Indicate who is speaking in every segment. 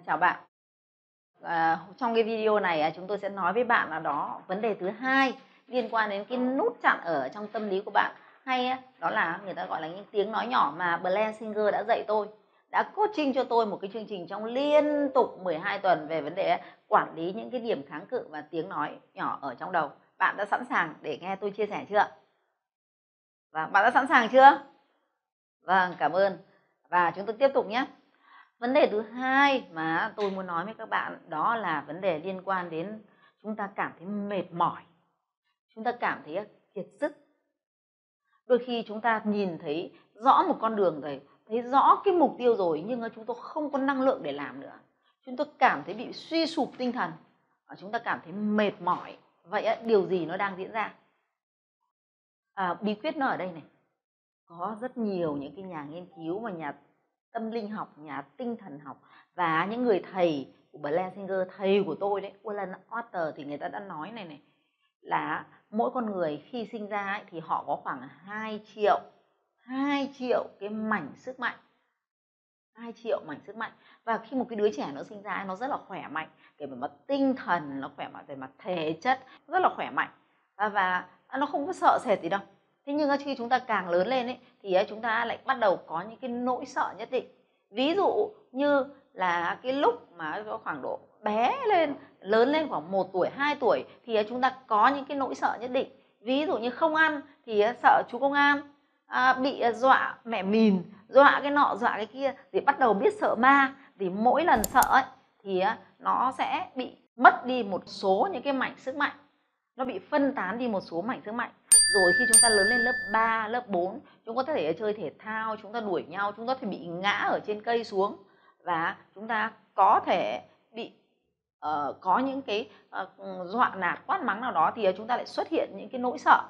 Speaker 1: Dạ, chào bạn. À, trong cái video này à, chúng tôi sẽ nói với bạn là đó vấn đề thứ hai liên quan đến cái nút chặn ở trong tâm lý của bạn. Hay đó là người ta gọi là những tiếng nói nhỏ mà Blair Singer đã dạy tôi đã coaching cho tôi một cái chương trình trong liên tục 12 tuần về vấn đề quản lý những cái điểm kháng cự và tiếng nói nhỏ ở trong đầu. Bạn đã sẵn sàng để nghe tôi chia sẻ chưa? Và bạn đã sẵn sàng chưa? Vâng cảm ơn. Và chúng tôi tiếp tục nhé vấn đề thứ hai mà tôi muốn nói với các bạn đó là vấn đề liên quan đến chúng ta cảm thấy mệt mỏi chúng ta cảm thấy kiệt sức. Đôi khi chúng ta nhìn thấy rõ một con đường rồi thấy rõ cái mục tiêu rồi nhưng mà chúng tôi không có năng lượng để làm nữa. Chúng tôi cảm thấy bị suy sụp tinh thần và chúng ta cảm thấy mệt mỏi. Vậy điều gì nó đang diễn ra? À, bí quyết nó ở đây này. Có rất nhiều những cái nhà nghiên cứu và nhà tâm linh học nhà tinh thần học và những người thầy của Blair thầy của tôi đấy Alan Otter thì người ta đã nói này này là mỗi con người khi sinh ra ấy, thì họ có khoảng 2 triệu 2 triệu cái mảnh sức mạnh. 2 triệu mảnh sức mạnh. Và khi một cái đứa trẻ nó sinh ra nó rất là khỏe mạnh kể về mặt tinh thần nó khỏe mạnh về mặt thể chất rất là khỏe mạnh. Và, và à, nó không có sợ sệt gì đâu thế nhưng khi chúng ta càng lớn lên ấy, thì chúng ta lại bắt đầu có những cái nỗi sợ nhất định. Ví dụ như là cái lúc mà có khoảng độ bé lên lớn lên khoảng 1 tuổi 2 tuổi thì chúng ta có những cái nỗi sợ nhất định. Ví dụ như không ăn thì sợ chú công an à, bị à, dọa mẹ mìn dọa cái nọ dọa cái kia thì bắt đầu biết sợ ma. Thì mỗi lần sợ ấy, thì nó sẽ bị mất đi một số những cái mảnh sức mạnh. Nó bị phân tán đi một số mảnh sức mạnh rồi khi chúng ta lớn lên lớp 3, lớp 4 chúng có thể chơi thể thao chúng ta đuổi nhau chúng ta thể bị ngã ở trên cây xuống và chúng ta có thể bị uh, có những cái uh, dọa nạt quát mắng nào đó thì chúng ta lại xuất hiện những cái nỗi sợ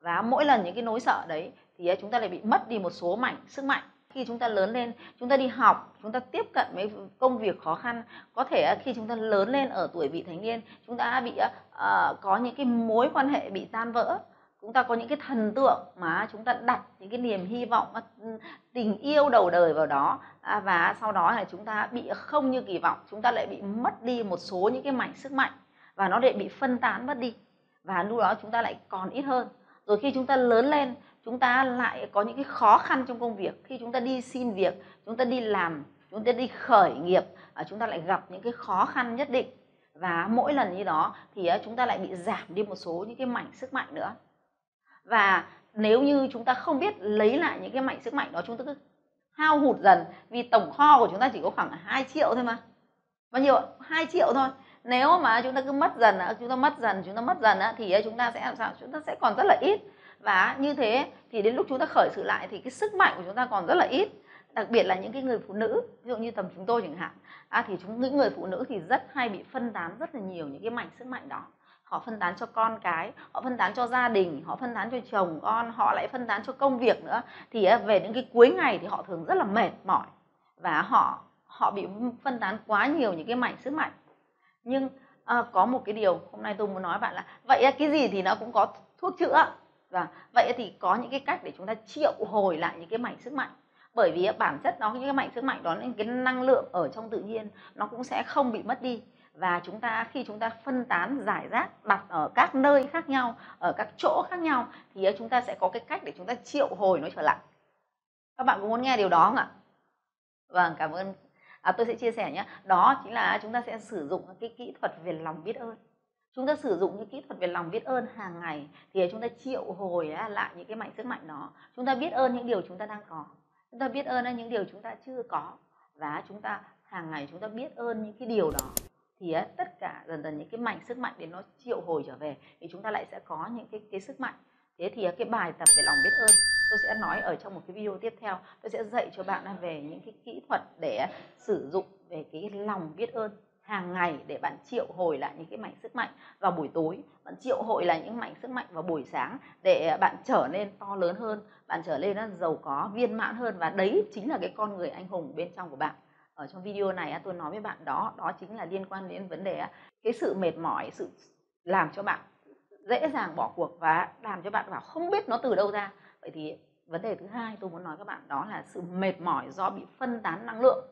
Speaker 1: và mỗi lần những cái nỗi sợ đấy thì chúng ta lại bị mất đi một số mảnh sức mạnh khi chúng ta lớn lên chúng ta đi học chúng ta tiếp cận với công việc khó khăn có thể khi chúng ta lớn lên ở tuổi vị thành niên chúng ta bị uh, có những cái mối quan hệ bị tan vỡ chúng ta có những cái thần tượng mà chúng ta đặt những cái niềm hy vọng tình yêu đầu đời vào đó à, và sau đó là chúng ta bị không như kỳ vọng chúng ta lại bị mất đi một số những cái mảnh sức mạnh và nó lại bị phân tán mất đi và lúc đó chúng ta lại còn ít hơn rồi khi chúng ta lớn lên chúng ta lại có những cái khó khăn trong công việc khi chúng ta đi xin việc chúng ta đi làm chúng ta đi khởi nghiệp chúng ta lại gặp những cái khó khăn nhất định và mỗi lần như đó thì chúng ta lại bị giảm đi một số những cái mảnh sức mạnh nữa và nếu như chúng ta không biết lấy lại những cái mạnh sức mạnh đó chúng ta cứ hao hụt dần. Vì tổng kho của chúng ta chỉ có khoảng 2 triệu thôi mà. Bao nhiêu 2 triệu thôi. Nếu mà chúng ta cứ mất dần chúng ta mất dần chúng ta mất dần thì chúng ta sẽ làm sao? Chúng ta sẽ còn rất là ít. Và như thế thì đến lúc chúng ta khởi sự lại thì cái sức mạnh của chúng ta còn rất là ít. Đặc biệt là những cái người phụ nữ ví dụ như tầm chúng tôi chẳng hạn à, thì chúng những người phụ nữ thì rất hay bị phân tán rất là nhiều những cái mảnh sức mạnh đó họ phân tán cho con cái họ phân tán cho gia đình họ phân tán cho chồng con họ lại phân tán cho công việc nữa. Thì à, về những cái cuối ngày thì họ thường rất là mệt mỏi và họ họ bị phân tán quá nhiều những cái mảnh sức mạnh nhưng à, có một cái điều hôm nay tôi muốn nói bạn là vậy à, cái gì thì nó cũng có thuốc chữa. Và vậy thì có những cái cách để chúng ta triệu hồi lại những cái mảnh sức mạnh bởi vì à, bản chất nó những cái mảnh sức mạnh đó những cái năng lượng ở trong tự nhiên nó cũng sẽ không bị mất đi và chúng ta khi chúng ta phân tán giải rác đặt ở các nơi khác nhau ở các chỗ khác nhau thì ờ, chúng ta sẽ có cái cách để chúng ta triệu hồi nó trở lại. Các bạn có muốn nghe điều đó không ạ? Vâng cảm ơn. À, tôi sẽ chia sẻ nhé. Đó chính là chúng ta sẽ sử dụng cái kỹ thuật về lòng biết ơn. Chúng ta sử dụng những kỹ thuật về lòng biết ơn hàng ngày thì chúng ta triệu hồi lại những cái mạnh sức mạnh đó. Chúng ta biết ơn những điều chúng ta đang có. Chúng ta biết ơn những điều chúng ta chưa có. Và chúng ta hàng ngày chúng ta biết ơn những cái điều đó thì tất cả dần dần những cái mảnh sức mạnh để nó triệu hồi trở về, thì chúng ta lại sẽ có những cái cái sức mạnh. Thế thì cái bài tập về lòng biết ơn, tôi sẽ nói ở trong một cái video tiếp theo, tôi sẽ dạy cho bạn về những cái kỹ thuật để sử dụng về cái lòng biết ơn hàng ngày để bạn triệu hồi lại những cái mảnh sức mạnh vào buổi tối. Bạn triệu hồi lại những mảnh sức mạnh vào buổi sáng để bạn trở nên to lớn hơn, bạn trở nên giàu có, viên mãn hơn và đấy chính là cái con người anh hùng bên trong của bạn ở trong video này tôi nói với bạn đó đó chính là liên quan đến vấn đề cái sự mệt mỏi, sự làm cho bạn dễ dàng bỏ cuộc và làm cho bạn bảo không biết nó từ đâu ra. Vậy thì vấn đề thứ hai tôi muốn nói các bạn đó là sự mệt mỏi do bị phân tán năng lượng.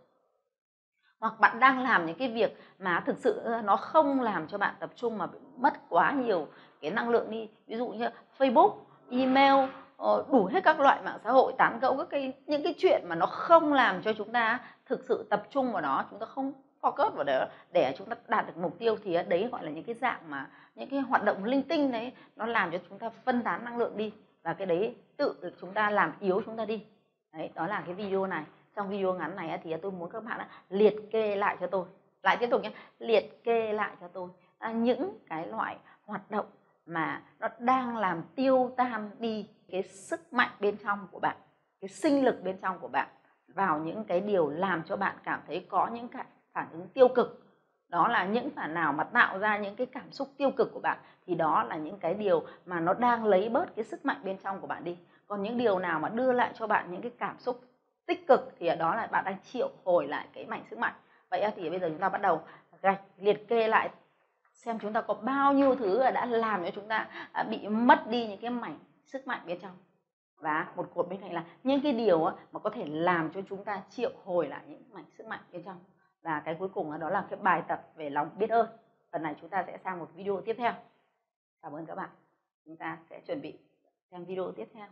Speaker 1: Hoặc bạn đang làm những cái việc mà thực sự nó không làm cho bạn tập trung mà mất quá nhiều cái năng lượng đi. Ví dụ như Facebook, email ờ, đủ hết các loại mạng xã hội tán gẫu các cái, những cái chuyện mà nó không làm cho chúng ta thực sự tập trung vào nó chúng ta không focus vào đó để chúng ta đạt được mục tiêu thì đấy gọi là những cái dạng mà những cái hoạt động linh tinh đấy, nó làm cho chúng ta phân tán năng lượng đi và cái đấy tự chúng ta làm yếu chúng ta đi. Đấy, đó là cái video này. Trong video ngắn này thì tôi muốn các bạn liệt kê lại cho tôi. Lại tiếp tục nhé liệt kê lại cho tôi. À, những cái loại hoạt động mà nó đang làm tiêu tan đi cái sức mạnh bên trong của bạn, cái sinh lực bên trong của bạn vào những cái điều làm cho bạn cảm thấy có những cái phản ứng tiêu cực. Đó là những phản nào mà tạo ra những cái cảm xúc tiêu cực của bạn, thì đó là những cái điều mà nó đang lấy bớt cái sức mạnh bên trong của bạn đi. Còn những điều nào mà đưa lại cho bạn những cái cảm xúc tích cực thì ở đó là bạn đang triệu hồi lại cái mảnh sức mạnh. Vậy thì bây giờ chúng ta bắt đầu gạch liệt kê lại xem chúng ta có bao nhiêu thứ đã làm cho chúng ta à, bị mất đi những cái mảnh sức mạnh bên trong và một cột bên cạnh là những cái điều mà có thể làm cho chúng ta triệu hồi lại những mảnh sức mạnh bên trong. Và cái cuối cùng đó là cái bài tập về lòng biết ơn. Phần này chúng ta sẽ sang một video tiếp theo. Cảm ơn các bạn. Chúng ta sẽ chuẩn bị xem video tiếp theo.